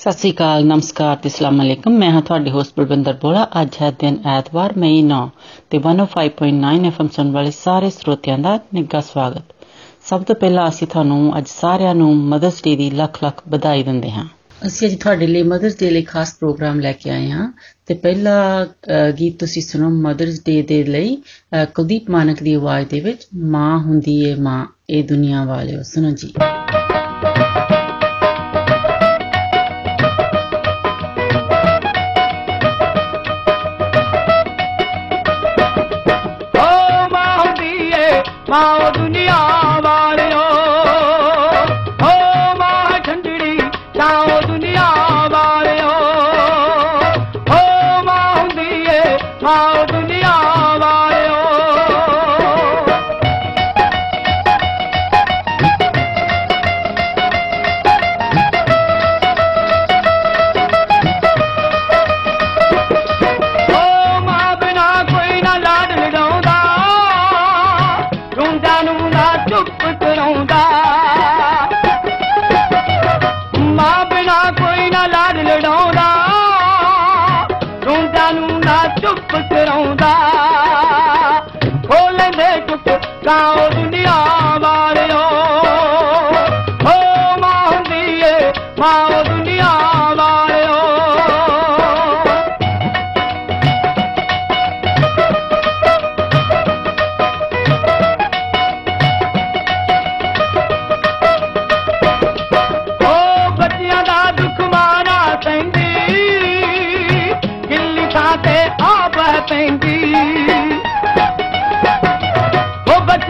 ਸਤਿ ਸ੍ਰੀ ਅਕਾਲ, ਨਮਸਕਾਰ ਤੇ ਅਸਲਾਮ ਅਲੈਕਮ। ਮੈਂ ਹਾਂ ਤੁਹਾਡੀ ਹੋਸਟ ਬਲਵਿੰਦਰ ਬੋਲਾ ਅੱਜ ਹੈ ਦਿਨ ਐਤਵਾਰ, ਮਈ 9 ਤੇ 105.9 ਐਫਐਮ ਸੁਣ ਵਾਲੇ ਸਾਰੇ ਸਰੋਤਿਆਂ ਦਾ ਨਿੱਘਾ ਸਵਾਗਤ। ਸਭ ਤੋਂ ਪਹਿਲਾਂ ਅਸੀਂ ਤੁਹਾਨੂੰ ਅੱਜ ਸਾਰਿਆਂ ਨੂੰ ਮਦਰਸ ਡੇ ਦੀ ਲੱਖ ਲੱਖ ਵਧਾਈ ਦਿੰਦੇ ਹਾਂ। ਅਸੀਂ ਅੱਜ ਤੁਹਾਡੇ ਲਈ ਮਦਰਸ ਡੇ ਲਈ ਖਾਸ ਪ੍ਰੋਗਰਾਮ ਲੈ ਕੇ ਆਏ ਹਾਂ ਤੇ ਪਹਿਲਾ ਗੀਤ ਤੁਸੀਂ ਸੁਣੋ ਮਦਰਸ ਡੇ ਦੇ ਲਈ ਕੁਲਦੀਪ ਮਾਨਕ ਦੀ ਆਵਾਜ਼ ਦੇ ਵਿੱਚ, ਮਾਂ ਹੁੰਦੀ ਏ ਮਾਂ, ਇਹ ਦੁਨੀਆ ਵਾਲਿਓ। ਸੁਣੋ ਜੀ। 猫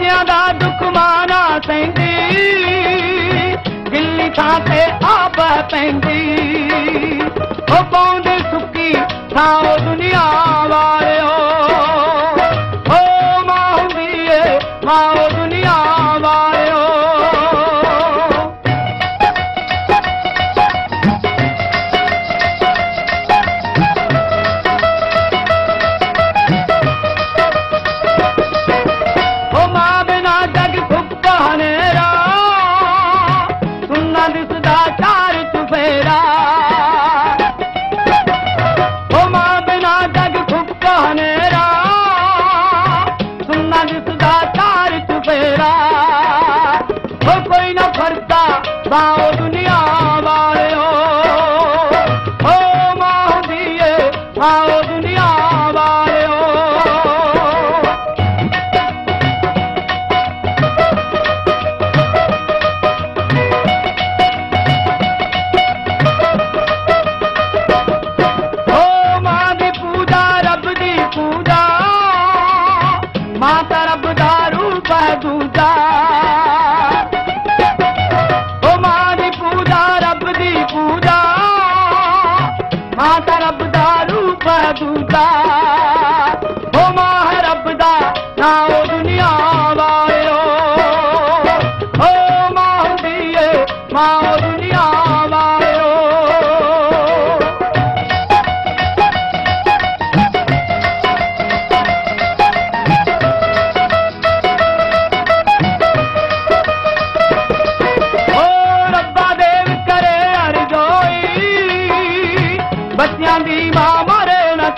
ਓ ਬੱਚਿਆਂ ਦਾ ਦੁੱਖ ਮਾਨਾ ਪੈਂਦੀ ਗਿੱਲੀ ਥਾਂ ਤੇ ਆਪ ਹੈ ਪੈਂਦੀ ਓ ਪਾਉਂਦੇ ਸੁੱਕੀ ਥਾਂ ਦੁਨੀਆ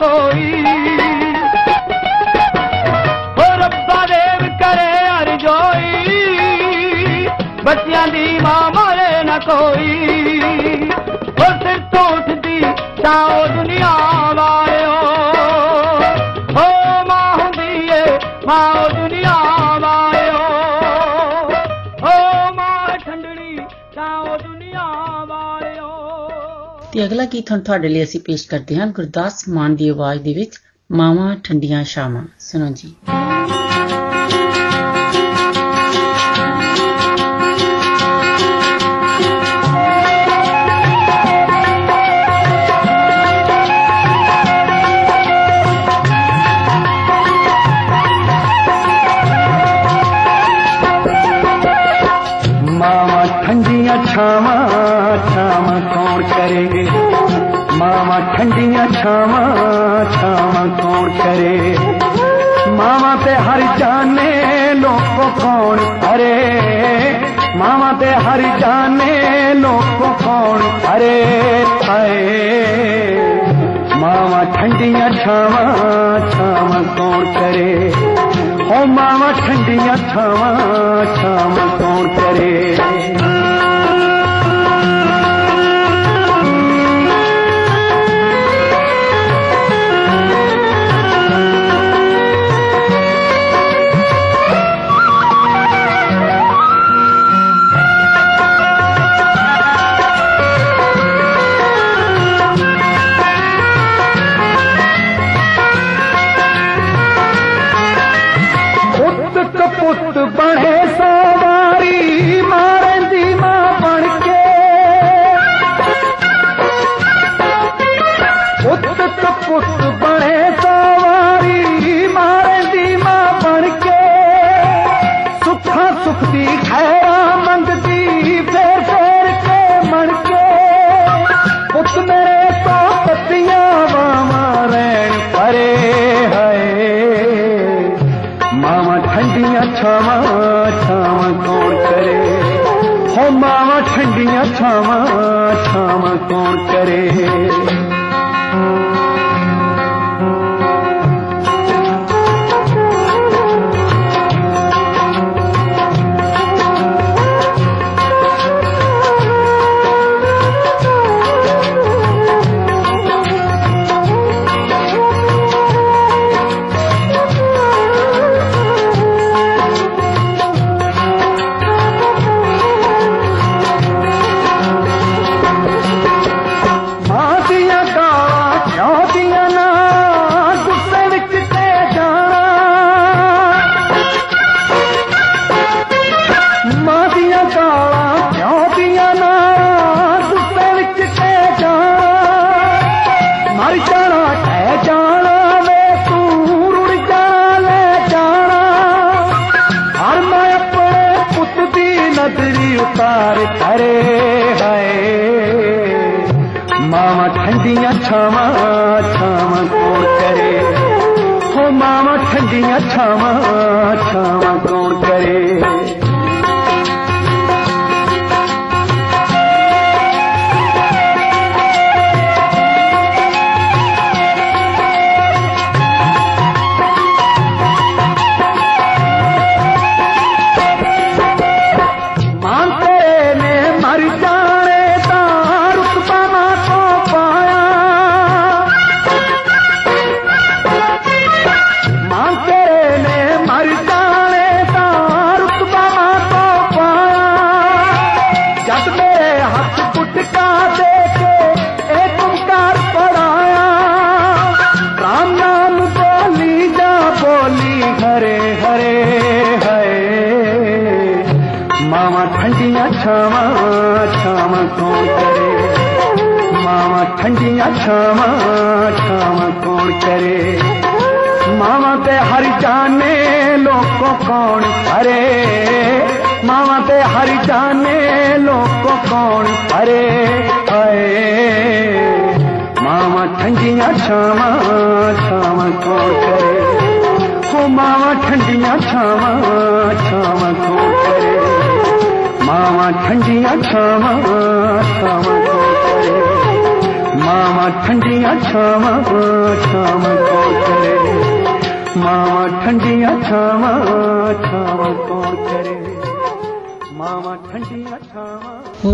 कोई। हो रब्बा देव करे अरजोई बच्चियाँ दी माँ मारे ना कोई। ਤੇ ਅਗਲਾ ਗੀਤ ਹੁਣ ਤੁਹਾਡੇ ਲਈ ਅਸੀਂ ਪੇਸ਼ ਕਰਦੇ ਹਾਂ ਗੁਰਦਾਸ ਮਾਨ ਦੀ ਆਵਾਜ਼ ਦੇ ਵਿੱਚ, ਮਾਵਾਂ ਠੰਡੀਆਂ ਸ਼ਾਮਾਂ ਸੁਣੋ ਜੀ। छावा छावा कौन करे? मावा ते हर जाने लोग कौन करे मावा ते हर जाने लोग कौन करे ठंडिया छावा बुत बढ़े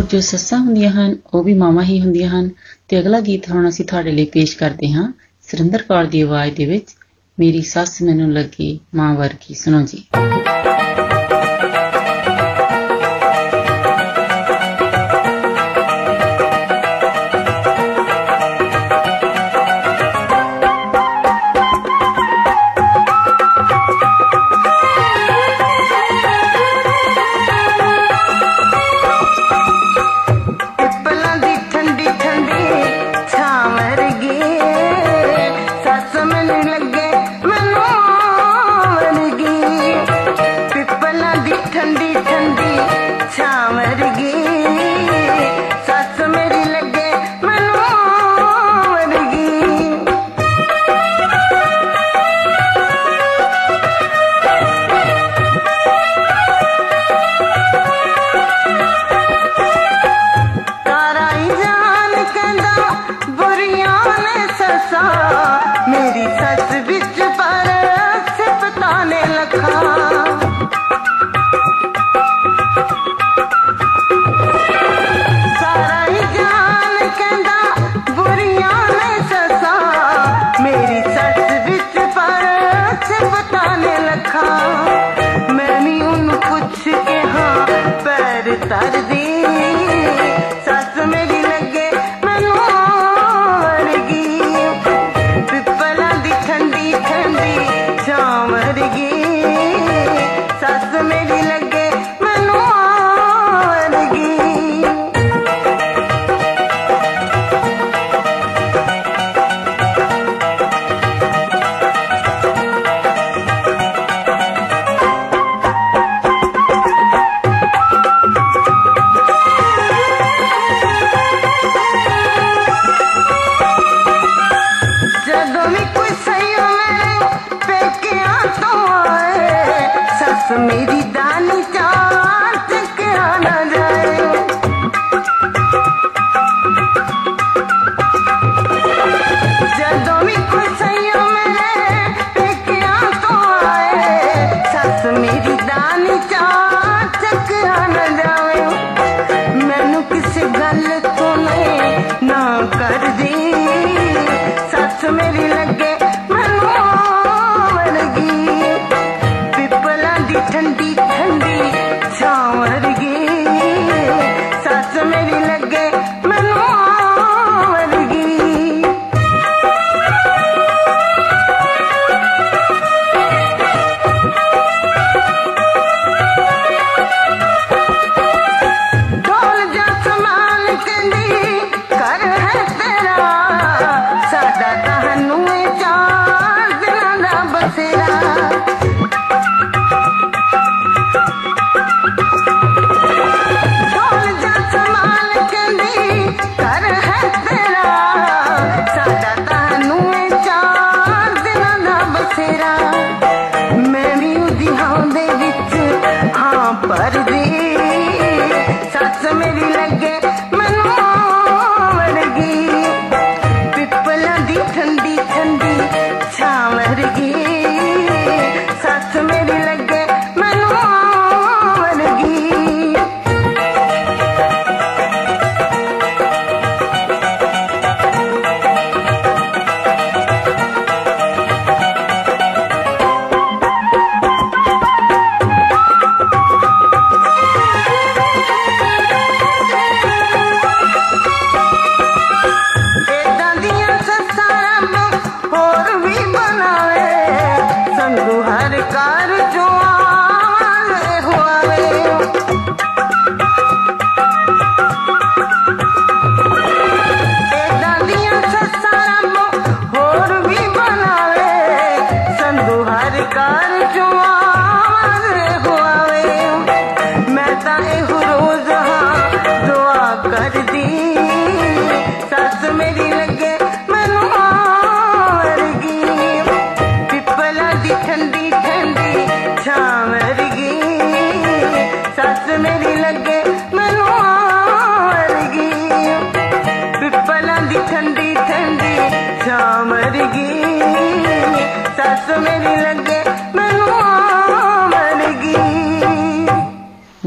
ਜੋ ਸੱਸਾਂ ਹੁੰਦੀਆਂ ਹਨ, ਉਹ ਵੀ ਮਾਵਾਂ ਹੀ ਹੁੰਦੀਆਂ ਹਨ। ਤੇ ਅਗਲਾ ਗੀਤ ਹੁਣ ਅਸੀਂ ਤੁਹਾਡੇ ਲਈ ਪੇਸ਼ ਕਰਦੇ ਹਾਂ। ਸਰਿੰਦਰ ਕੌਰ ਦੀ ਆਵਾਜ਼ ਦੇ ਵਿੱਚ, ਮੇਰੀ ਸੱਸ ਮੈਨੂੰ ਲੱਗੀ ਮਾਂ ਵਰਗੀ। ਸੁਣੋ ਜੀ।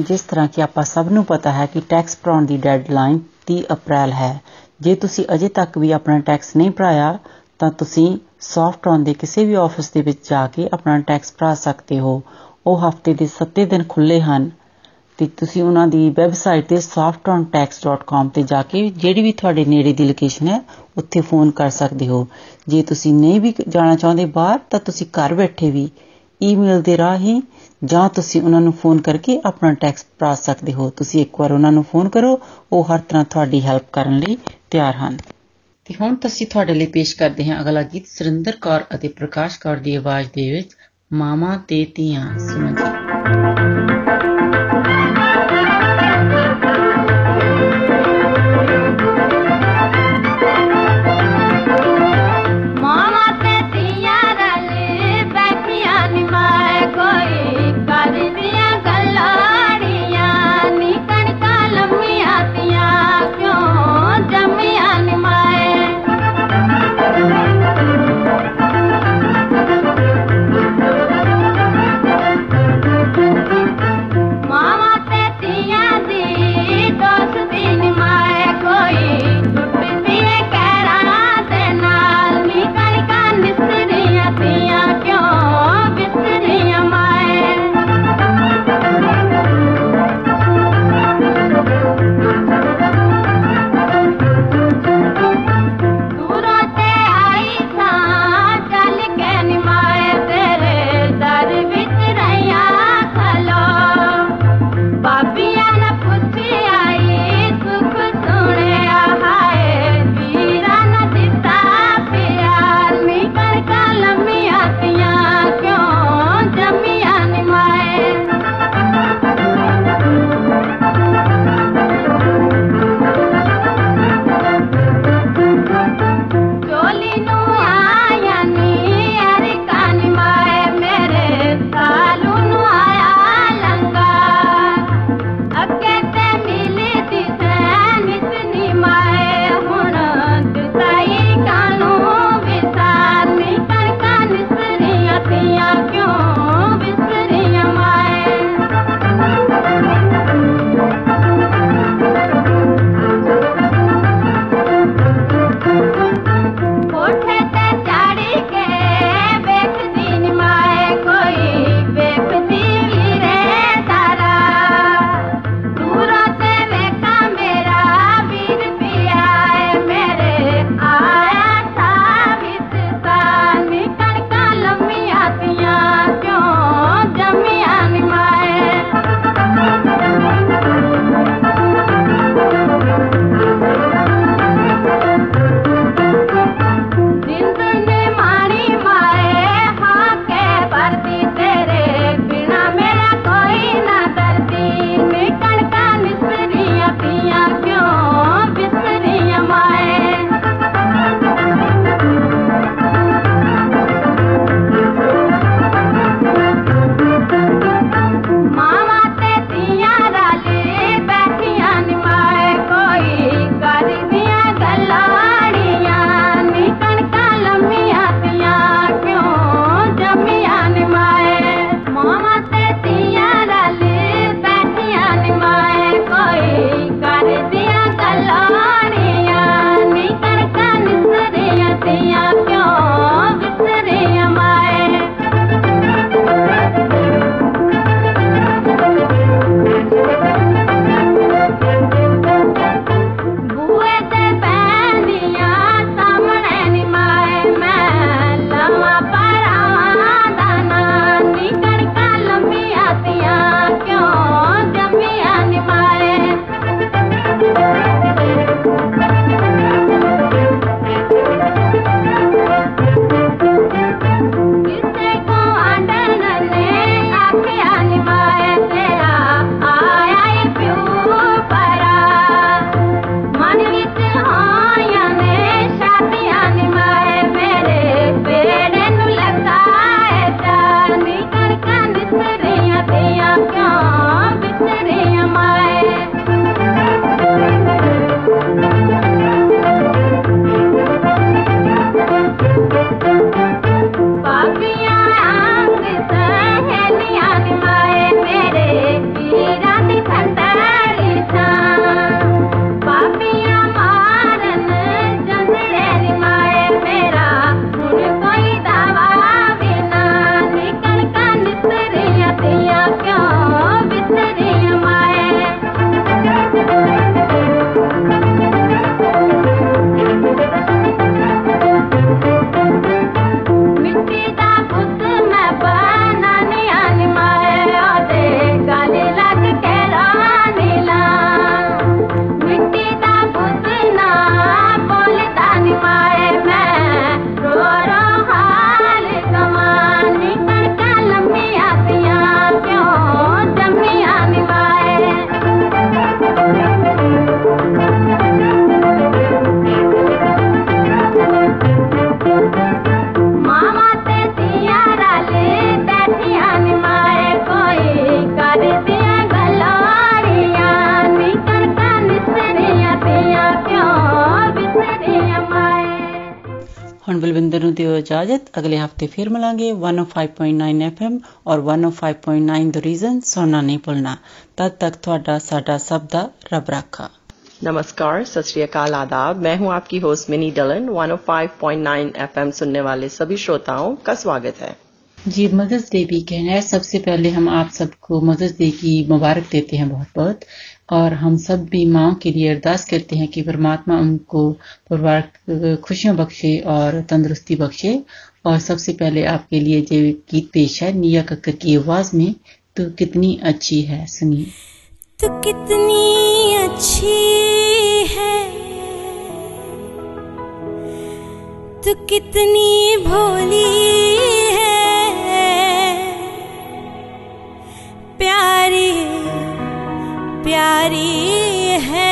ਜਿਸ ਤਰ੍ਹਾਂ ਕਿ ਆਪਾਂ ਸਭ ਨੂੰ ਪਤਾ ਹੈ ਕਿ ਟੈਕਸ ਭਰਾਉਣ ਦੀ ਡੈਡਲਾਈਨ 30 ਅਪ੍ਰੈਲ ਹੈ। ਜੇ ਤੁਸੀਂ ਅਜੇ ਤੱਕ ਵੀ ਆਪਣਾ ਟੈਕਸ ਨਹੀਂ ਭਰਾਇਆ, ਤਾਂ ਤੁਸੀਂ ਸੌਫਟ ਔਨ ਦੇ ਕਿਸੇ ਵੀ ਆਫਿਸ ਦੇ ਵਿੱਚ ਜਾ ਕੇ ਆਪਣਾ ਟੈਕਸ ਭਰਾ ਸਕਦੇ ਹੋ। ਉਹ ਹਫ਼ਤੇ ਦੇ 7 ਦਿਨ ਖੁੱਲੇ ਹਨ। ਤੇ ਤੁਸੀਂ ਉਹਨਾਂ ਦੀ ਵੈਬਸਾਈਟ ਤੇ softontax.com ਤੇ ਜਾ ਕੇ ਜਿਹੜੀ ਵੀ ਤੁਹਾਡੇ ਨੇੜੇ ਦੀ ਲੋਕੇਸ਼ਨ ਹੈ, ਉੱਥੇ ਫੋਨ ਕਰ ਸਕਦੇ ਹੋ। ਜੇ ਤੁਸੀਂ ਨਹੀਂ ਵੀ ਜਾਣਾ ਚਾਹੁੰਦੇ ਬਾਹਰ, ਤਾਂ ਤੁਸੀਂ ਘਰ ਬੈਠੇ ਵੀ ਈਮੇਲ ਦੇ ਰਾਹੀਂ ਜਾਂ ਤੁਸੀਂ ਉਹਨਾਂ ਨੂੰ ਫੋਨ ਕਰਕੇ ਆਪਣਾ ਟੈਕਸ ਭਰਾ ਸਕਦੇ ਹੋ। ਤੁਸੀਂ ਇੱਕ ਵਾਰ ਉਹਨਾਂ ਨੂੰ ਫੋਨ ਕਰੋ, ਉਹ ਹਰ ਤਰ੍ਹਾਂ ਤੁਹਾਡੀ ਹੈਲਪ ਕਰਨ ਲਈ ਤਿਆਰ ਹਨ। ਤੇ ਹੁਣ ਤੁਸੀਂ ਤੁਹਾਡੇ ਲਈ ਪੇਸ਼ ਕਰਦੇ ਹਾਂ ਅਗਲਾ ਗੀਤ, ਸੁਰਿੰਦਰ ਕੌਰ ਅਤੇ ਪ੍ਰਕਾਸ਼ ਕੌਰ ਦੀ ਆਵਾਜ਼ ਦੇ ਵਿੱਚ ਮਾਮਾ ਤੇ ਧੀਆਂ। ਸੁਣੋ ਇਜਾਜ਼ਤ ਅਗਲੇ ਹਫਤੇ ਫਿਰ ਮਿਲਾਂਗੇ 105.9 FM ਔਰ 105.9 ਦ ਰੀਜ਼ਨ ਸੁਣਨਾ ਨਹੀਂ ਭੁੱਲਣਾ ਤਦ ਤੱਕ ਤੁਹਾਡਾ ਸਾਡਾ ਸਭ ਦਾ ਰੱਬ ਰਾਖਾ नमस्कार सत श्री अकाल आदाब मैं हूं आपकी होस्ट मिनी डलन 105.9 एफएम सुनने वाले सभी श्रोताओं का स्वागत है जी मदर्स डे वीकेंड है सबसे पहले हम आप सबको मदर्स डे की मुबारक देते हैं बहुत बहुत और हम सब भी माओ के लिए अरदास करते हैं कि परमात्मा उनको परिवार खुशियां बख्शे और तंदुरुस्ती बख्शे और सबसे पहले आपके लिए जो गीत पेश है, निया कक्कर की आवाज़ में तो कितनी अच्छी है सुनिए। तू कितनी अच्छी है, तू कितनी भोली है, प्यारी प्यारी है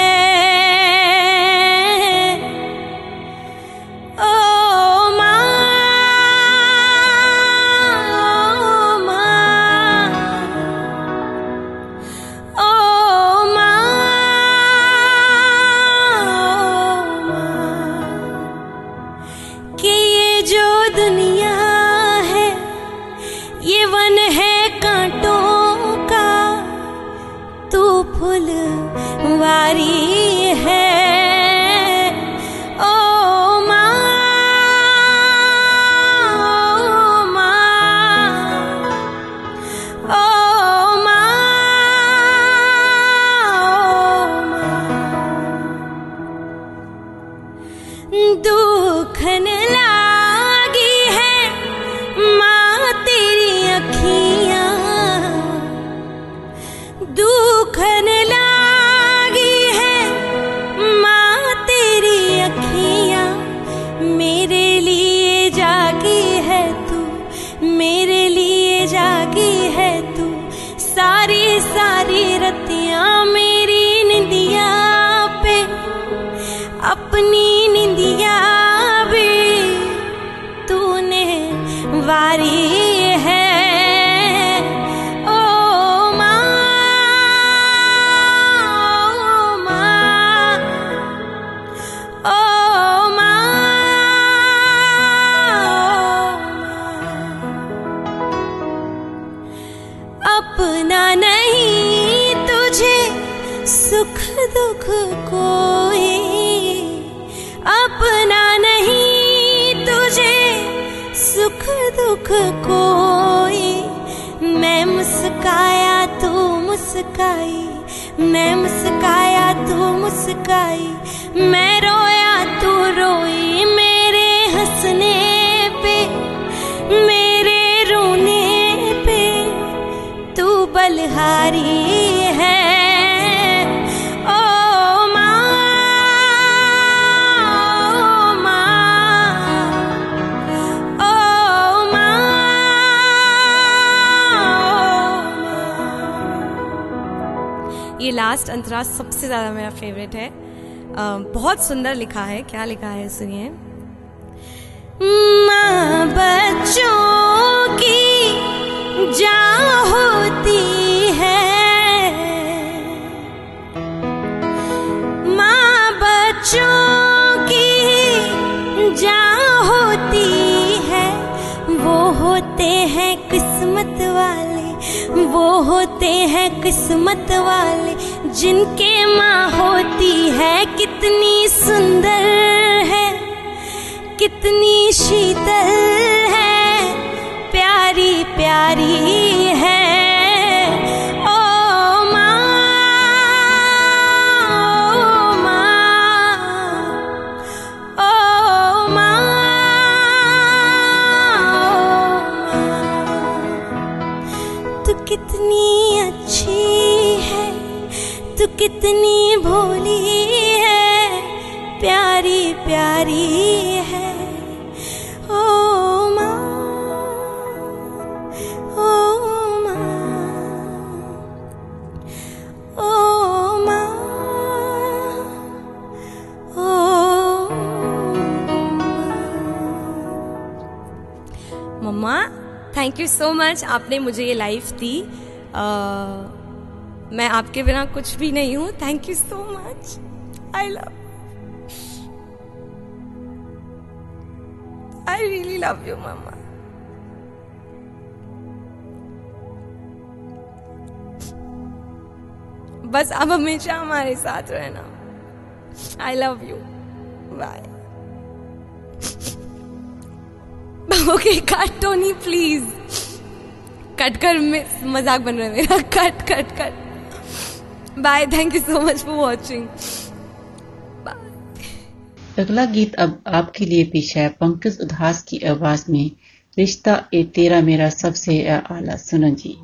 दुख कोई अपना नहीं तुझे, सुख दुख कोई। मैं मुस्काया, तू मुस्काई। मैं मुस्काया, तू मुस्काई। मैं रोया, तू रोई मेरे हंसने पे, मेरे रोने पे। तू बलहारी लास्ट अंतरा सबसे ज़्यादा मेरा फेवरेट है। बहुत सुंदर लिखा है। क्या लिखा है सुनिए। माँ बच्चों की जान होती है। माँ बच्चों की जा होती है। वो होते हैं किस्मत वाले। वो होते हैं किस्मत वाले। जिनके माँ होती है, कितनी सुंदर है, कितनी शीतल है, प्यारी प्यारी है। ओ माँ ओ माँ तू कितनी अच्छी कितनी भोली है प्यारी प्यारी है। ओ माँ ओ माँ ओ माँ ओ मम्मा थैंक यू सो मच आपने मुझे ये लाइफ दी। अ, मैं आपके बिना कुछ भी नहीं हूँ। Thank you so much I love I really love you mama बस अब हमेशा हमारे साथ रहना। I love you bye okay cut Tony please cut कर मज़ाक बन रहा है मेरा। Cut cut cut bye thank you so much for watching अगला गीत अब आपके लिए पेश है पंकज उदास की आवाज़ में, रिश्ता ए तेरा मेरा सबसे आला। सुन जी।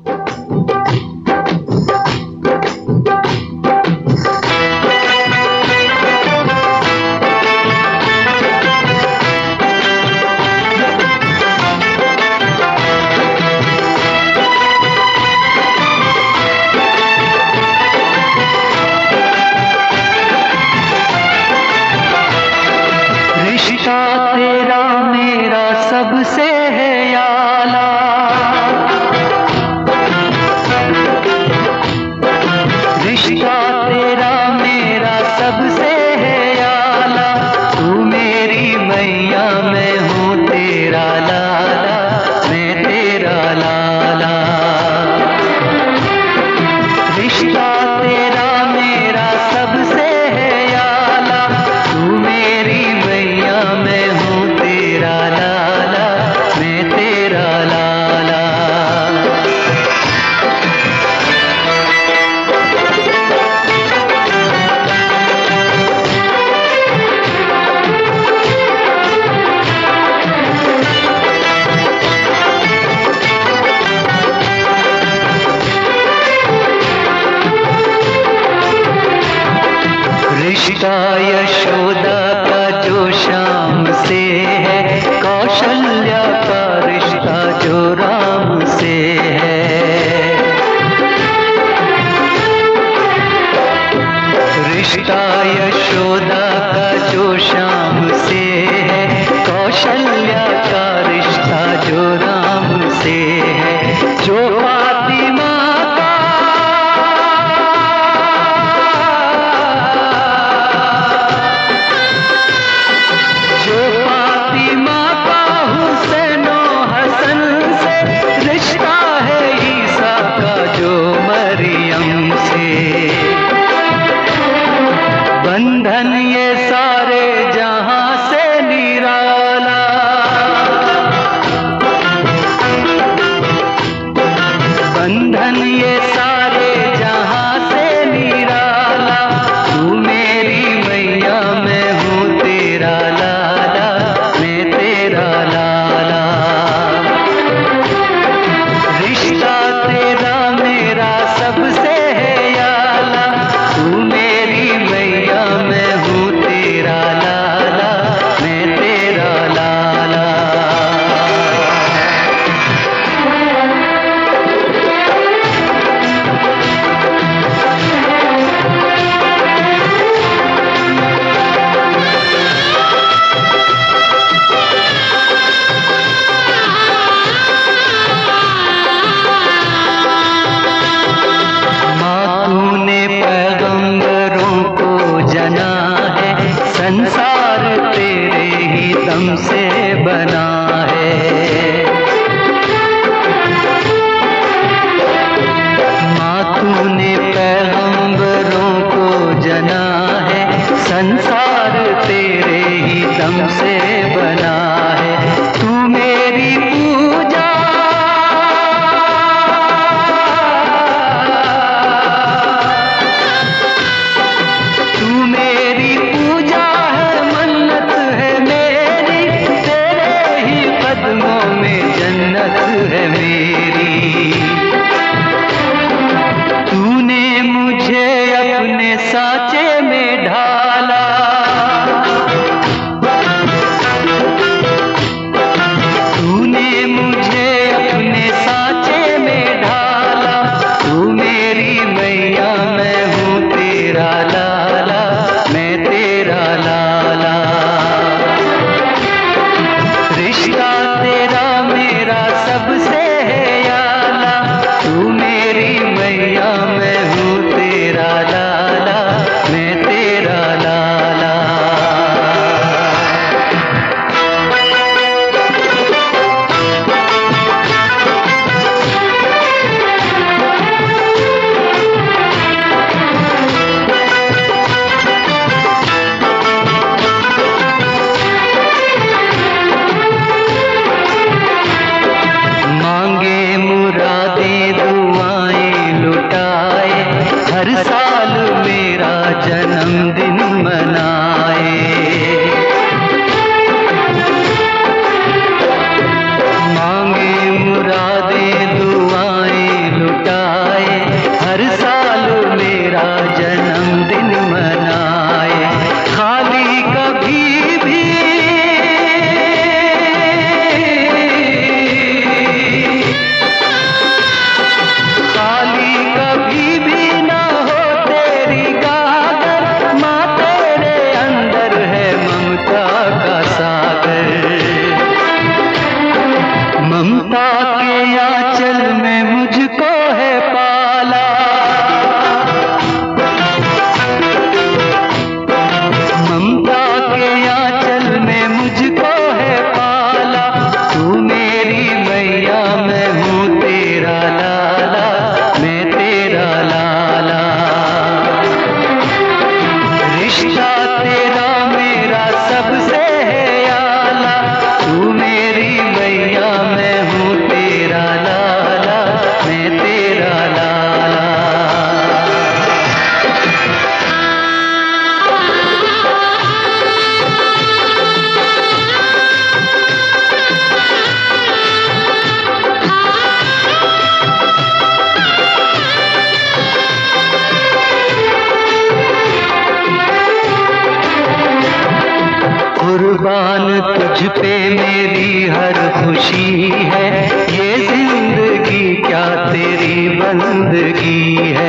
तुझ पे मेरी हर खुशी है। ये ज़िंदगी क्या तेरी बंदगी है?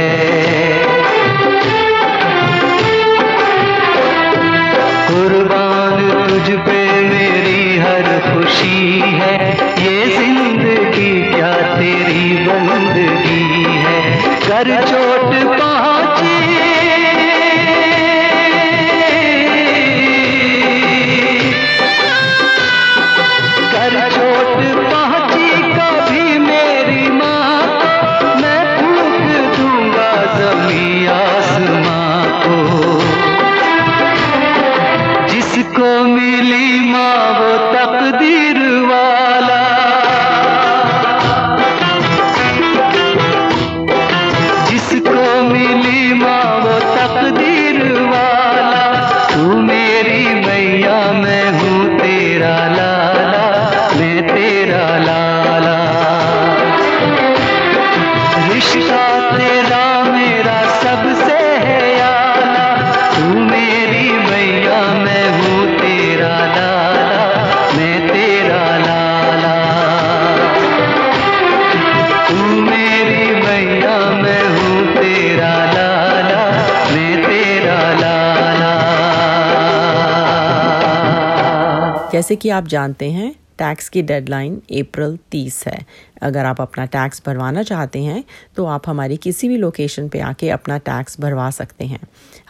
जैसे कि आप जानते हैं टैक्स की डेडलाइन अप्रैल 30 है। अगर आप अपना टैक्स भरवाना चाहते हैं तो आप हमारी किसी भी लोकेशन पे आके अपना टैक्स भरवा सकते हैं।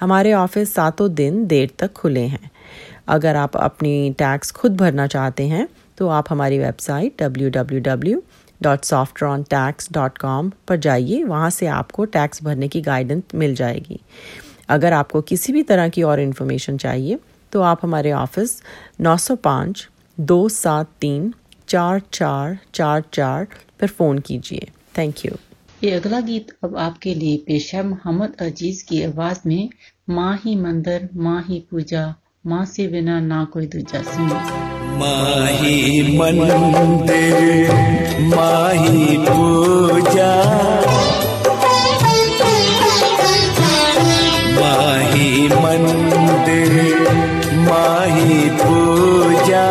हमारे ऑफ़िस सातों दिन देर तक खुले हैं। अगर आप अपनी टैक्स खुद भरना चाहते हैं तो आप हमारी वेबसाइट www.softrontax.com पर जाइए। वहाँ से आपको टैक्स भरने की गाइडेंस मिल जाएगी। अगर आपको किसी भी तरह की और इन्फॉर्मेशन चाहिए तो आप हमारे ऑफ़िस 905 दो सात तीन चार चार चार चार पर फ़ोन कीजिए। थैंक यू ये अगला गीत अब आपके लिए पेश है मोहम्मद अज़ीज़ की आवाज़ में माँ ही मंदिर माँ ही पूजा माँ से बिना ना कोई दूजा सुनिए माही मंदिर माही पूजा। माही मंदिर माही पूजा।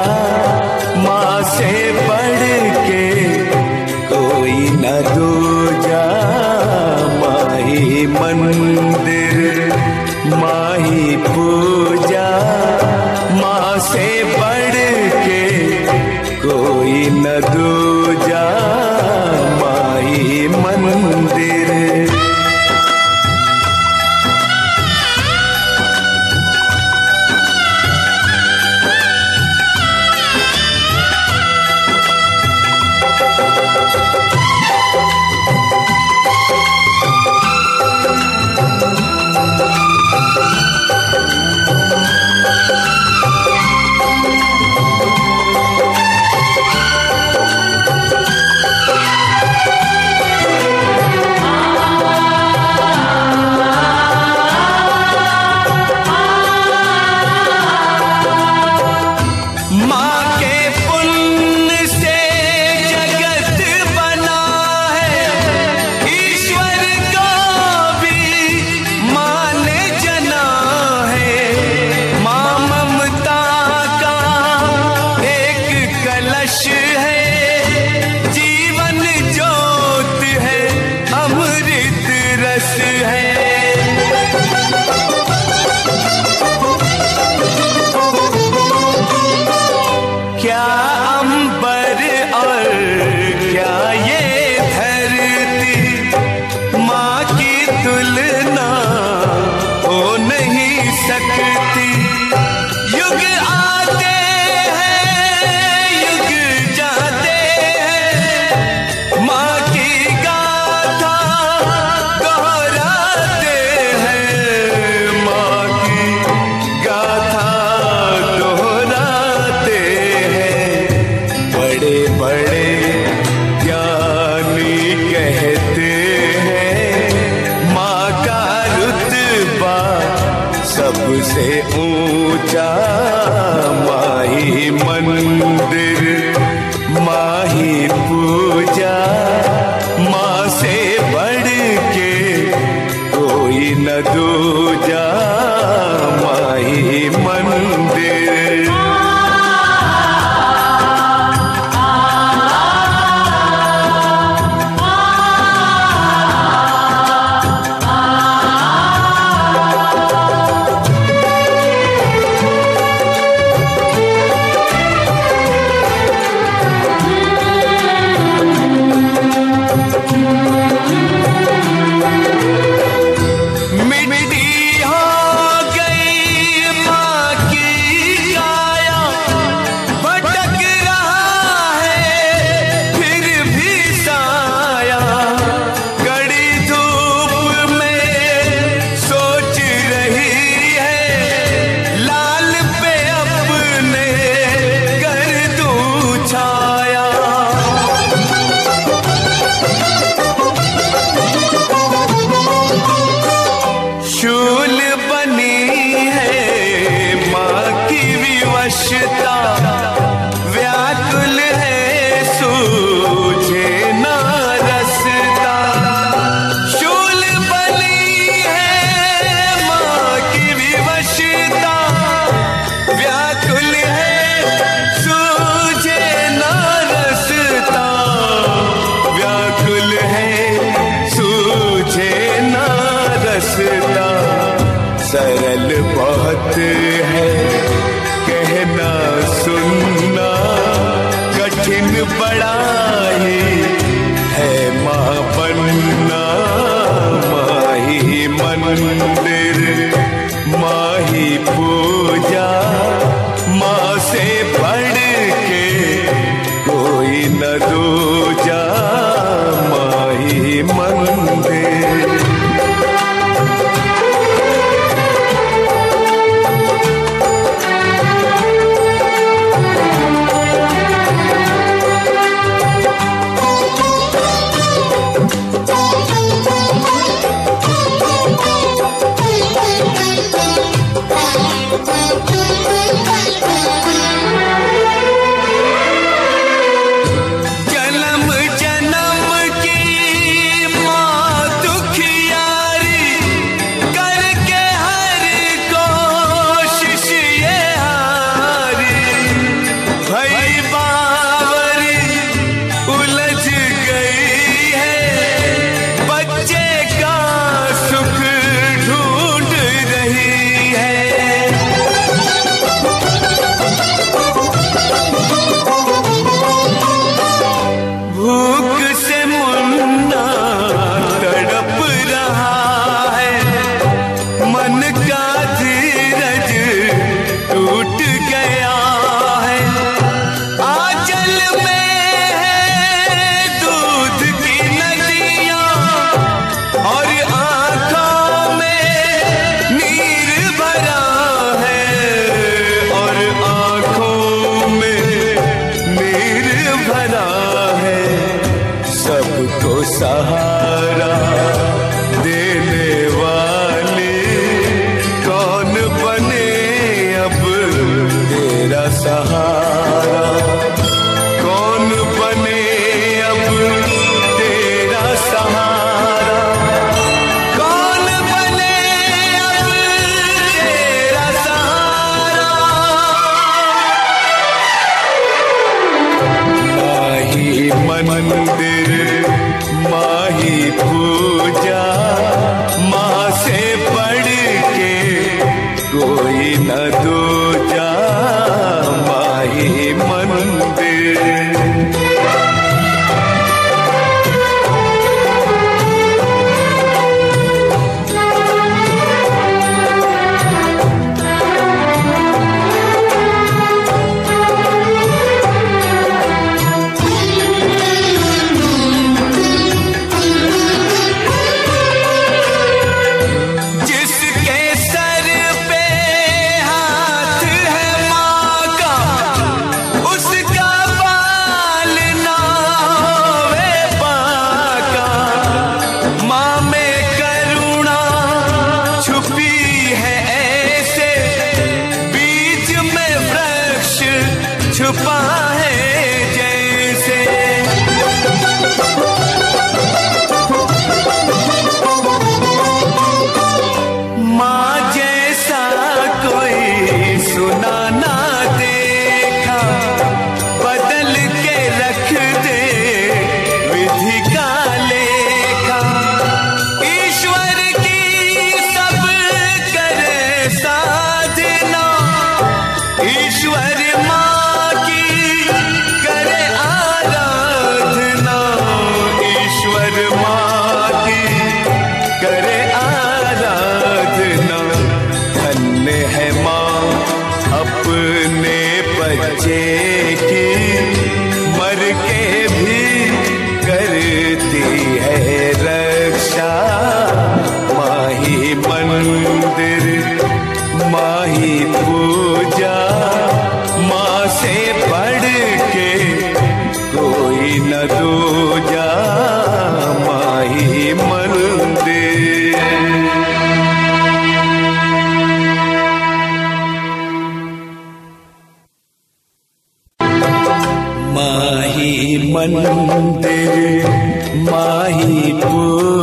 माही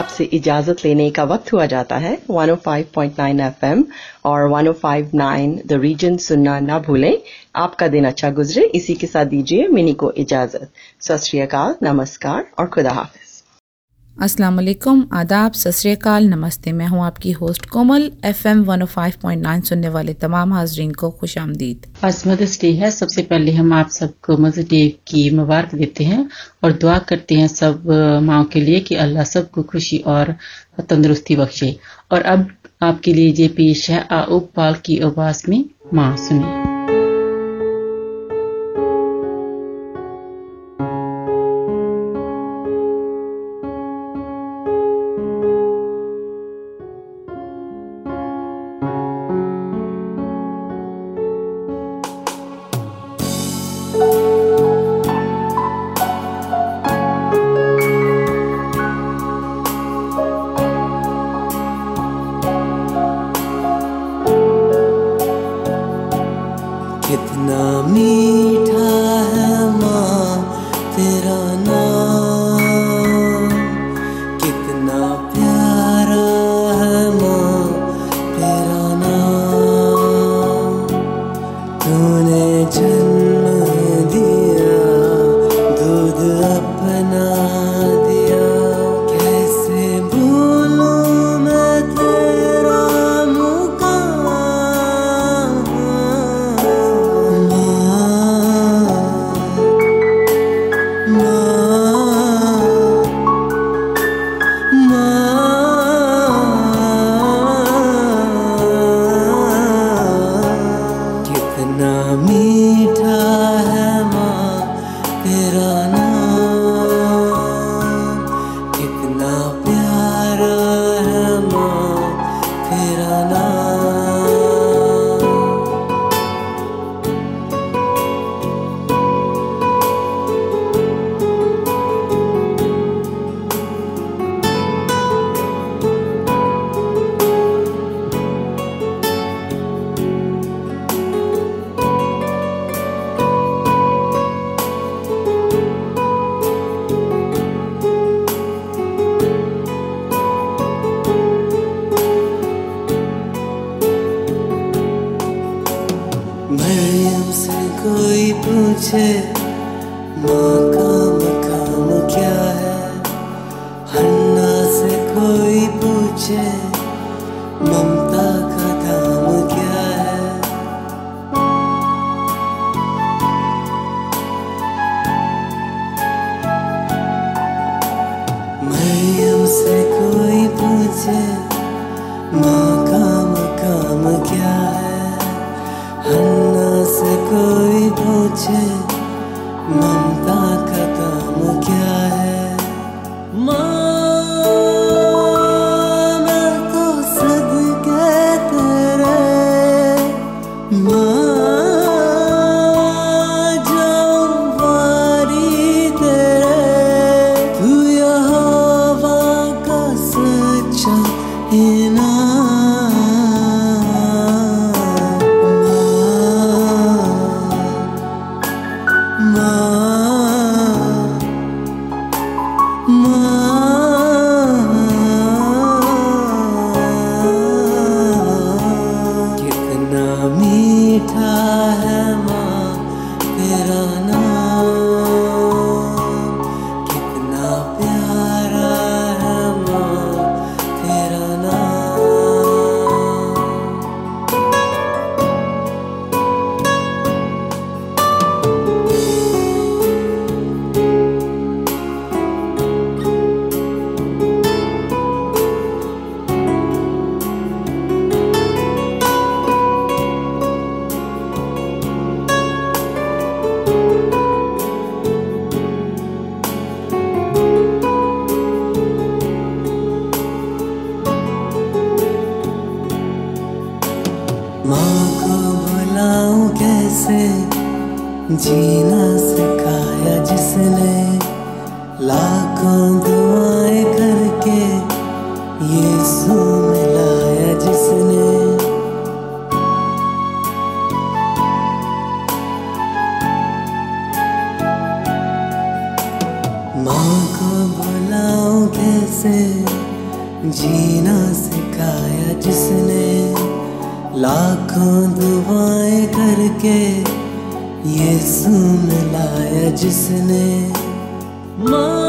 आपसे इजाज़त लेने का वक्त हुआ जाता है। 105.9 एफएम और 105.9 द रीजन सुनना ना भूलें। आपका दिन अच्छा गुजरे। इसी के साथ दीजिए मिनी को इजाज़त। सत नमस्कार और खुदा हाफिज। अस्सलाम वालेकुम आदाब, सत नमस्ते, मैं हूँ आपकी होस्ट कोमल एफएम 105.9 सुनने वाले तमाम हाजरीन को खुश आमदीद। आज मदर्स डे है, सबसे पहले हम आप सबको मदर्स डे की मुबारक देते हैं और दुआ करते हैं सब माओ के लिए कि अल्लाह सबको खुशी और तंदुरुस्ती बख्शे। और अब आपके लिए ये पेश है आउब पाल की आवाज़ में माँ सुनिए। uma cama, cama que há. माँ को बुलाऊ कैसे? जीना सिखाया जिसने। लाखों दुआएँ करके ये मिलाया जिसने। माँ को बुलाऊ कैसे? जीना सिखाया जिसने। लाखों दुआएँ करके ये सुन लाया जिसने। माँ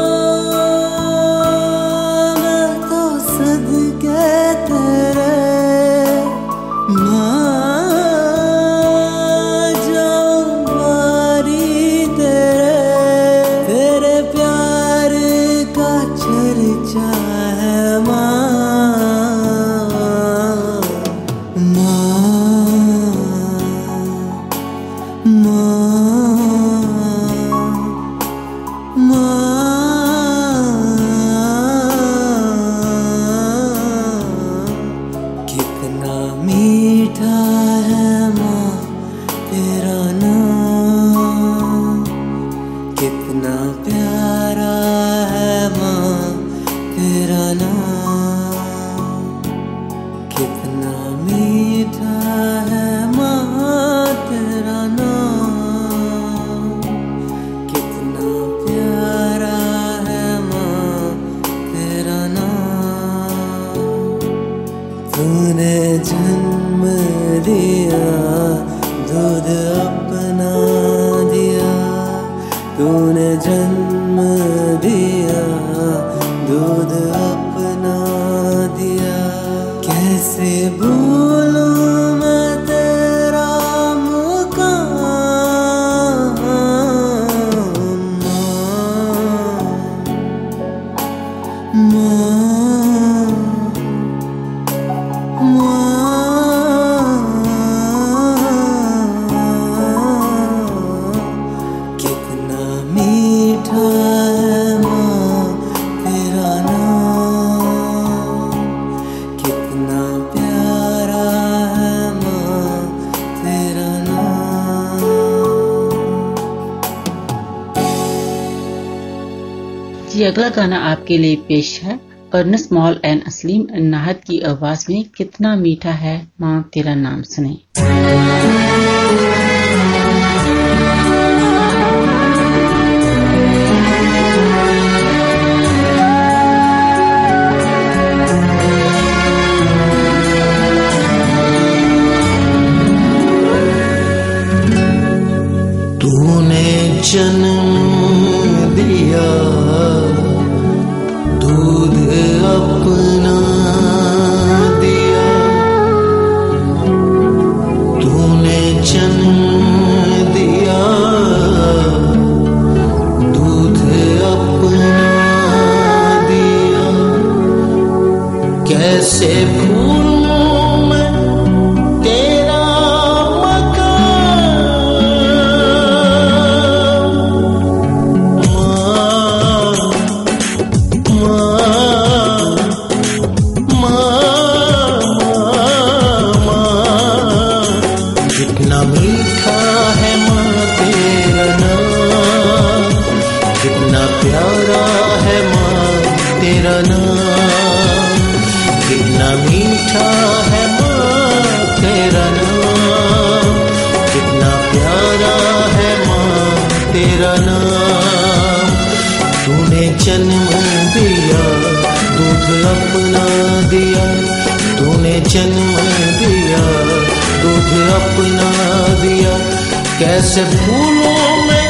तूने जन्म दिया दूध अपना दिया। कैसे भूल आपके लिए पेश है। अर्नस मॉल एंड असलीम, नाहद की आवाज़ में कितना मीठा है, माँ तेरा नाम सुने। जन्म कैसे जन्म दिया दूध अपना दिया तूने जन्म दिया दूध अपना दिया। कैसे फूलों मैं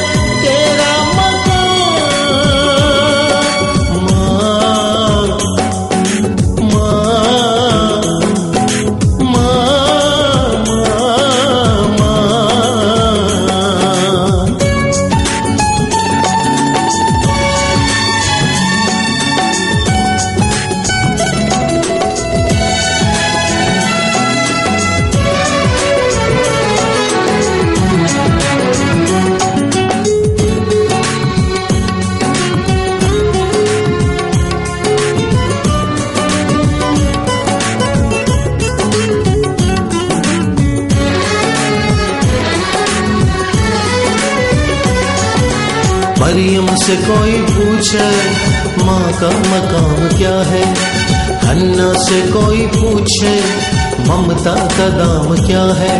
मरियम से कोई पूछे, माँ का मकाम क्या है? हन्ना से कोई पूछे, ममता का दाम क्या है?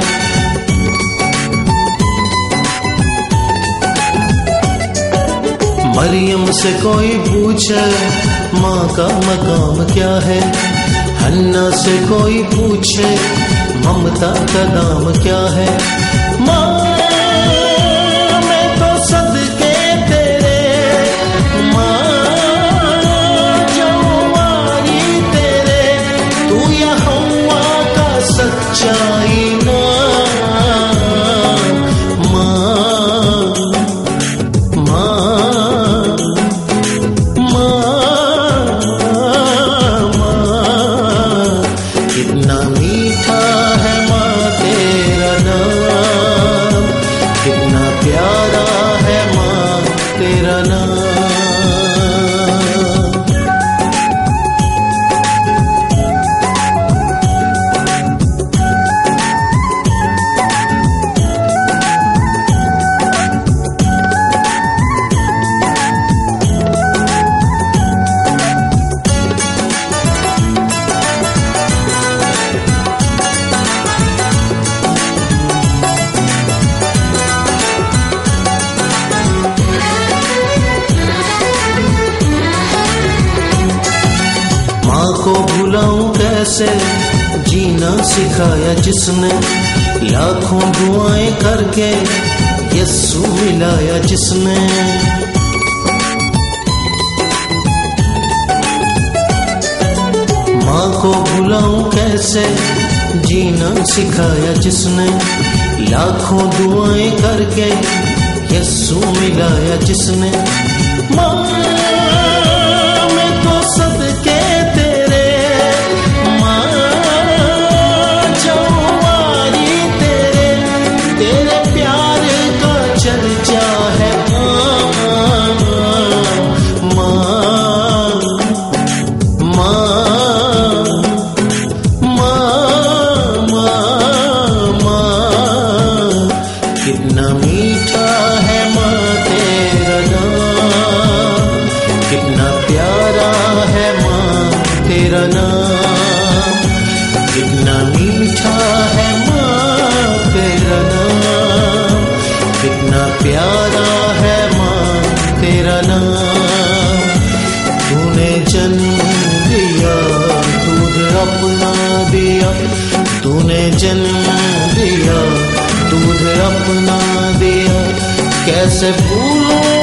मरियम से कोई पूछे, माँ का मकाम क्या है? हन्ना से कोई पूछे, ममता का दाम क्या है? मैं लाखों दुआएँ करके यस्सु मिलाया जिसने। माँ जन्म दिया दूध अपना दिया। कैसे भूलूं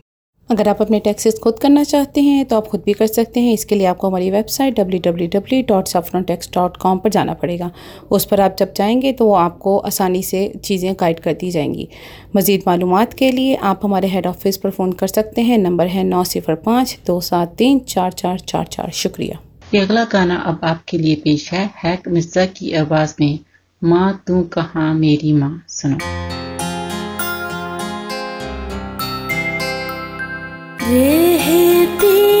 अगर आप अपने टैक्सेस खुद करना चाहते हैं तो आप खुद भी कर सकते हैं। इसके लिए आपको हमारी वेबसाइट www.saffrontax.com पर जाना पड़ेगा। उस पर आप जब जाएँगे तो वो आपको आसानी से चीज़ें गाइड कर दी जाएँगी। मज़ीद मालूम के लिए आप हमारे हेड ऑफ़िस पर फ़ोन कर सकते हैं। नंबर है नौ सिफर पाँच, दो सात तीन, चार चार चार चार। शुक्रिया। ये अगला गाना अब आपके लिए पेश है। मिर्ज़ा की आवाज़ में, माँ, तू कहाँ मेरी माँ? सुनो। रहती